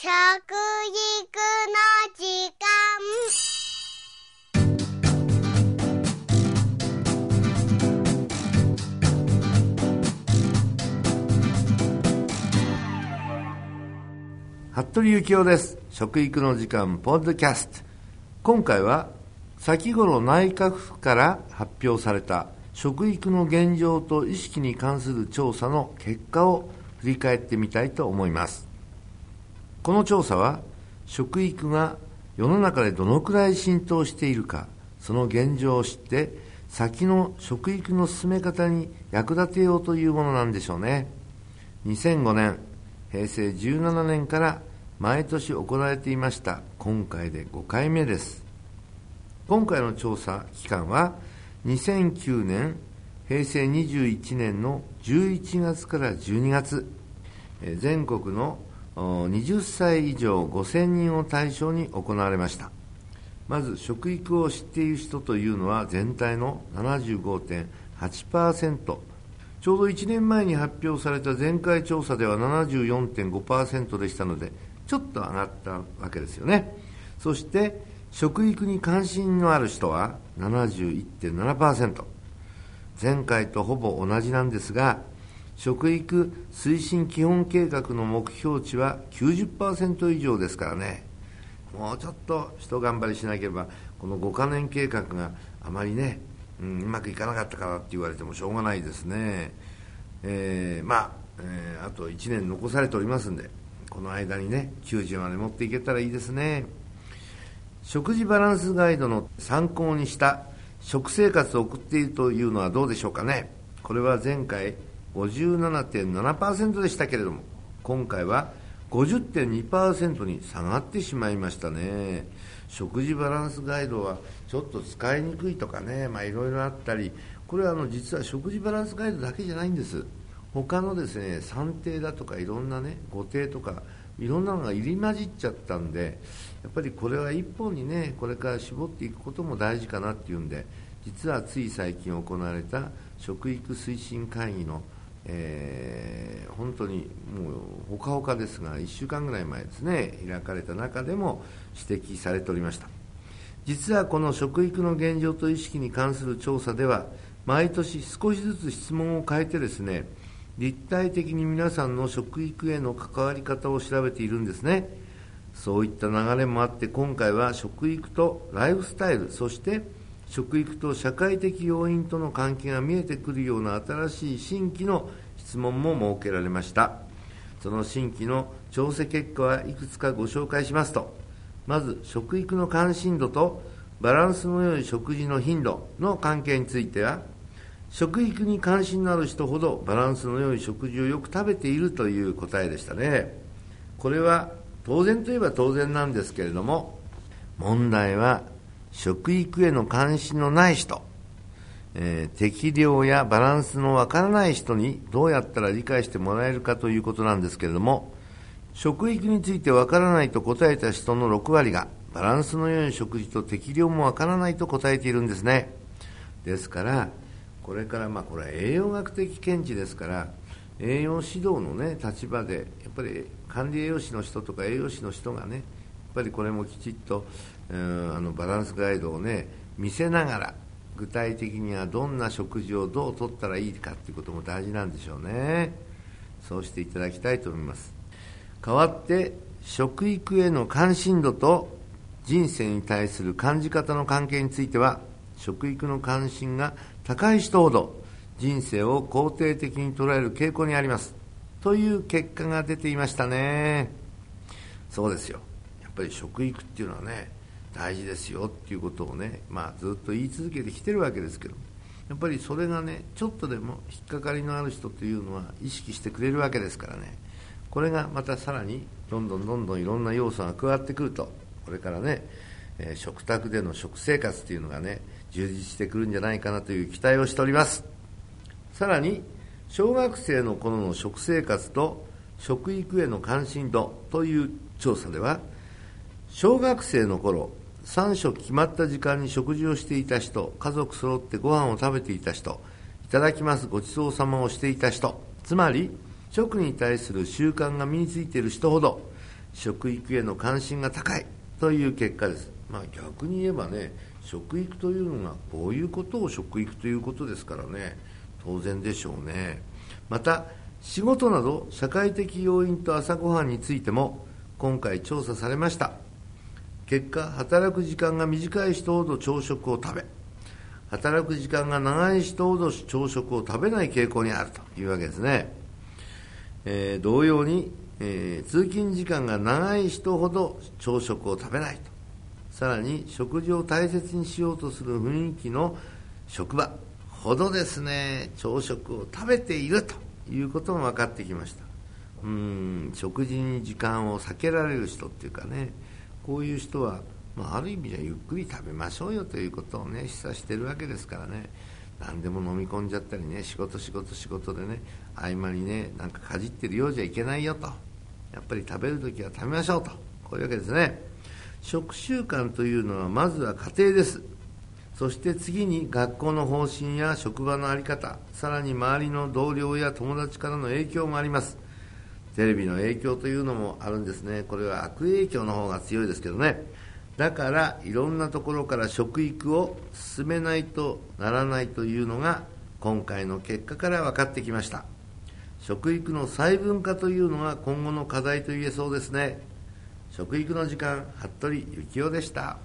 食育の時間。服部幸男です。食育の時間ポッドキャスト。今回は先頃内閣府から発表された食育の現状と意識に関する調査の結果を振り返ってみたいと思います。この調査は食育が世の中でどのくらい浸透しているかその現状を知って先の食育の進め方に役立てようというものなんでしょうね。2005年平成17年から毎年行われていました今回で5回目です。今回の調査期間は2009年平成21年の11月から12月。全国の20歳以上5000人を対象に行われました。まず食育を知っている人というのは全体の75.8%ちょうど1年前に発表された前回調査では74.5%でしたのでちょっと上がったわけですよね。そして食育に関心のある人は71.7%前回とほぼ同じなんですが食育推進基本計画の目標値は90%以上ですからね。もうちょっと一頑張りしなければこの5カ年計画があまりね、うん、うまくいかなかったからって言われてもしょうがないですね、えー、まあ、えー、あと1年残されておりますんでこの間にね90まで持っていけたらいいですね。食事バランスガイドの参考にした食生活を送っているというのはどうでしょうかね。これは前回57.7%でしたけれども今回は50.2%に下がってしまいましたね。食事バランスガイドはちょっと使いにくいとかねいろいろあったり。これはあの実は食事バランスガイドだけじゃないんです。他のですね算定だとかいろんなね誤定とかいろんなのが入り混じっちゃったんでやっぱりこれは一本にねこれから絞っていくことも大事かなっていうんで実はつい最近行われた食育推進会議の、えー、本当にもうほかほかですが1週間ぐらい前ですね開かれた中でも指摘されておりました。実はこの食育の現状と意識に関する調査では毎年少しずつ質問を変えてですね立体的に皆さんの食育への関わり方を調べているんですね。そういった流れもあって今回は食育とライフスタイルそして食育と社会的要因との関係が見えてくるような新しい新規の質問も設けられました。その新規の調整結果はいくつかご紹介しますと。まず食育の関心度とバランスの良い食事の頻度の関係については食育に関心のある人ほどバランスの良い食事をよく食べているという答えでしたね。これは当然といえば当然なんですけれども問題は食育への関心のない人、えー、適量やバランスのわからない人にどうやったら理解してもらえるかということなんですけれども食育についてわからないと答えた人の6割がバランスの良い食事と適量もわからないと答えているんですね。ですからこれからまあこれは栄養学的見地ですから栄養指導のね立場でやっぱり管理栄養士の人とか栄養士の人がねっぱりこれもきちっと、うん、あのバランスガイドをね見せながら具体的にはどんな食事をどうとったらいいかっていうことも大事なんでしょうね。そうしていただきたいと思います。代わって食育への関心度と人生に対する感じ方の関係については食育の関心が高い人ほど人生を肯定的に捉える傾向にあります。という結果が出ていましたね。そうですよ。ぱり食育っていうのはね大事ですよっていうことをね、まあ、ずっと言い続けてきてるわけですけどやっぱりそれがねちょっとでも引っかかりのある人というのは意識してくれるわけですからね。これがまたさらにどんどんどんどんいろんな要素が加わってくるとこれからね、えー、食卓での食生活っていうのがね充実してくるんじゃないかなという期待をしております。さらに小学生の頃の食生活と食育への関心度という調査では小学生の頃3食決まった時間に食事をしていた人家族揃ってご飯を食べていた人いただきますごちそうさまをしていた人。つまり食に対する習慣が身についている人ほど食育への関心が高いという結果です、まあ、逆に言えばね食育というのがこういうことを食育ということですからね当然でしょうね。また仕事など社会的要因と朝ごはんについても今回調査されました。結果働く時間が短い人ほど朝食を食べ働く時間が長い人ほど朝食を食べない傾向にあるというわけですね、えー、同様に、えー、通勤時間が長い人ほど朝食を食べないと。さらに食事を大切にしようとする雰囲気の職場ほどですね朝食を食べているということも分かってきました。うん食事に時間を避けられる人っていうかねこういう人は、まあ、ある意味じゃゆっくり食べましょうよということをね示唆してるわけですからね。何でも飲み込んじゃったりね仕事仕事仕事でね合間にねなんかかじってるようじゃいけないよと。やっぱり食べるときは食べましょうと。こういうわけですね。食習慣というのはまずは家庭です。そして次に学校の方針や職場の在り方さらに周りの同僚や友達からの影響もあります。テレビの影響というのもあるんですね。これは悪影響の方が強いですけどね。だからいろんなところから食育を進めないとならないというのが今回の結果から分かってきました。食育の細分化というのが今後の課題と言えそうですね。食育の時間服部幸男でした。